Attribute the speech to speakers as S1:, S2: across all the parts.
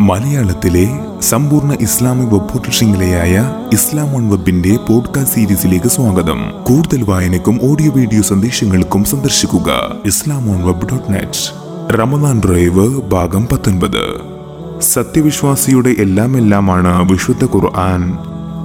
S1: മലയാളത്തിലെ സമ്പൂർണ Islamic web portal ശൃംഖലയായ ഇസ്ലാം ഓൺ വെബിന്റെ പോഡ്കാസ്റ്റ് സീരീസിലേക്ക് സ്വാഗതം. കൂടുതൽ വായനക്കും ഓഡിയോ വീഡിയോ സന്ദേശങ്ങൾക്കും സന്ദർശിക്കുക ഇസ്ലാം on web dot net Ramadan drive ഭാഗം പത്തൊൻപത്. സത്യവിശ്വാസിയുടെ എല്ലാം എല്ലാമാണ് വിശുദ്ധ ഖുർആൻ.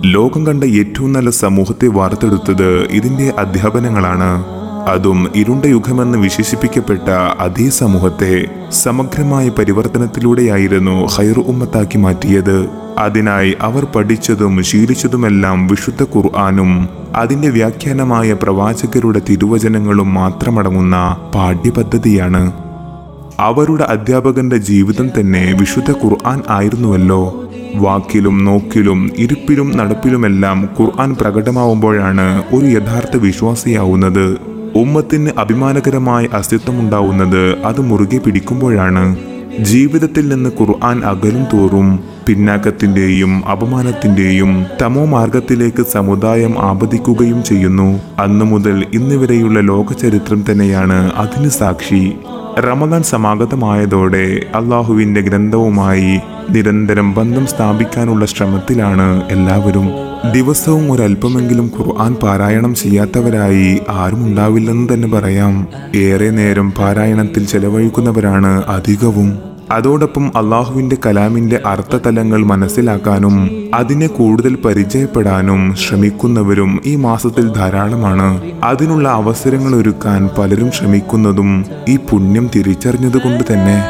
S1: ലോകം കണ്ട ഏറ്റവും നല്ല സമൂഹത്തെ വാർത്തെടുത്തത് ഇതിന്റെ അധ്യാപനങ്ങളാണ്. അതും ഇരുണ്ട യുഗമെന്ന് വിശേഷിപ്പിക്കപ്പെട്ട അതേ സമൂഹത്തെ സമഗ്രമായ പരിവർത്തനത്തിലൂടെയായിരുന്നു ഹൈർ ഉമ്മത്താക്കി മാറ്റിയത്. അതിനായി അവർ പഠിച്ചതും ശീലിച്ചതുമെല്ലാം വിശുദ്ധ ഖുർആാനും അതിന്റെ വ്യാഖ്യാനമായ പ്രവാചകരുടെ തിരുവചനങ്ങളും മാത്രമടങ്ങുന്ന പാഠ്യപദ്ധതിയാണ്. അവരുടെ അധ്യാപകന്റെ ജീവിതം തന്നെ വിശുദ്ധ ഖുർആൻ ആയിരുന്നുവല്ലോ. വാക്കിലും നോക്കിലും ഇരിപ്പിലും നടപ്പിലുമെല്ലാം ഖുർആൻ പ്രകടമാവുമ്പോഴാണ് ഒരു യഥാർത്ഥ വിശ്വാസിയാവുന്നത്. ഉമ്മത്തിന് അഭിമാനകരമായ അസ്തിത്വമുണ്ടാവുന്നത് അത് മുറുകെ പിടിക്കുമ്പോഴാണ്. ജീവിതത്തിൽ നിന്ന് ഖുർആൻ അകലും തോറും പിന്നാക്കത്തിന്റെയും അപമാനത്തിന്റെയും തമോ മാർഗത്തിലേക്ക് സമുദായം ആപതിക്കുകയും ചെയ്യുന്നു. അന്നു മുതൽ ഇന്നുവരെയുള്ള ലോകചരിത്രം തന്നെയാണ് അതിന് സാക്ഷി. റമദാൻ സമാഗതമായതോടെ അള്ളാഹുവിന്റെ ഗ്രന്ഥവുമായി നിരന്തരം ബന്ധം സ്ഥാപിക്കാനുള്ള ശ്രമത്തിലാണ് എല്ലാവരും. ദിവസവും ഒരല്പമെങ്കിലും ഖുർആൻ പാരായണം ചെയ്യാത്തവരായി ആരും ഉണ്ടാവില്ലെന്ന് തന്നെ പറയാം. ഏറെ നേരം പാരായണത്തിൽ ചെലവഴിക്കുന്നവരാണ് അധികവും. അതോടൊപ്പം അള്ളാഹുവിന്റെ കലാമിന്റെ അർത്ഥതലങ്ങൾ മനസ്സിലാക്കാനും അതിനെ കൂടുതൽ പരിചയപ്പെടാനും ശ്രമിക്കുന്നവരും ഈ മാസത്തിൽ ധാരാളമാണ്. അതിനുള്ള അവസരങ്ങൾ ഒരുക്കാൻ പലരും ശ്രമിക്കുന്നതും ഈ പുണ്യം തിരിച്ചറിഞ്ഞതുകൊണ്ട് തന്നെ.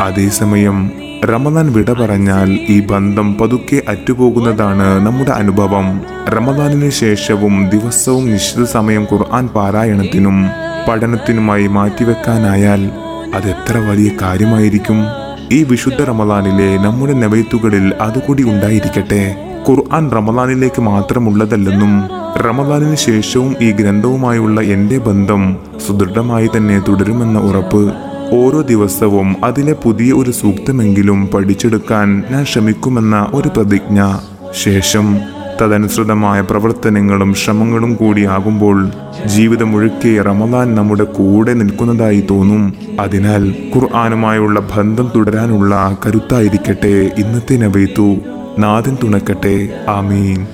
S1: അതേസമയം റമദാൻ വിട പറഞ്ഞാൽ ഈ ബന്ധം പതുക്കെ അറ്റുപോകുന്നതാണ് നമ്മുടെ അനുഭവം. റമദാനിന് ശേഷവും ദിവസവും നിശ്ചിത സമയം ഖുർആൻ പാരായണത്തിനും പഠനത്തിനുമായി മാറ്റിവെക്കാനായാൽ അതെത്ര വലിയ കാര്യമായിരിക്കും? ഈ വിശുദ്ധ റമദാനിലെ നമ്മുടെ നവൈത്തുകളിൽ അതുകൂടി ഉണ്ടായിരിക്കട്ടെ. ഖുർആൻ റമദാനിലേക്ക് മാത്രമുള്ളതല്ലെന്നും റമദാനിന് ശേഷവും ഈ ഗ്രന്ഥവുമായുള്ള എന്റെ ബന്ധം സുദൃഢമായി തന്നെ തുടരുമെന്ന ഉറപ്പ് ഓരോ ദിവസവും അതിലെ പുതിയ ഒരു സൂക്തമെങ്കിലും പഠിച്ചെടുക്കാൻ ഞാൻ ശ്രമിക്കുമെന്ന ഒരു പ്രതിജ്ഞ. ശേഷം തദനുസൃതമായ പ്രവർത്തനങ്ങളും ശ്രമങ്ങളും കൂടിയാകുമ്പോൾ ജീവിതം മുഴുക്കെ റമദാൻ നമ്മുടെ കൂടെ നിൽക്കുന്നതായി തോന്നും. അതിനാൽ ഖുർആാനുമായുള്ള ബന്ധം തുടരാനുള്ള കരുത്തായിരിക്കട്ടെ ഇന്നത്തെ നവേത്തു നാഥൻ തുണക്കട്ടെ. ആമീൻ.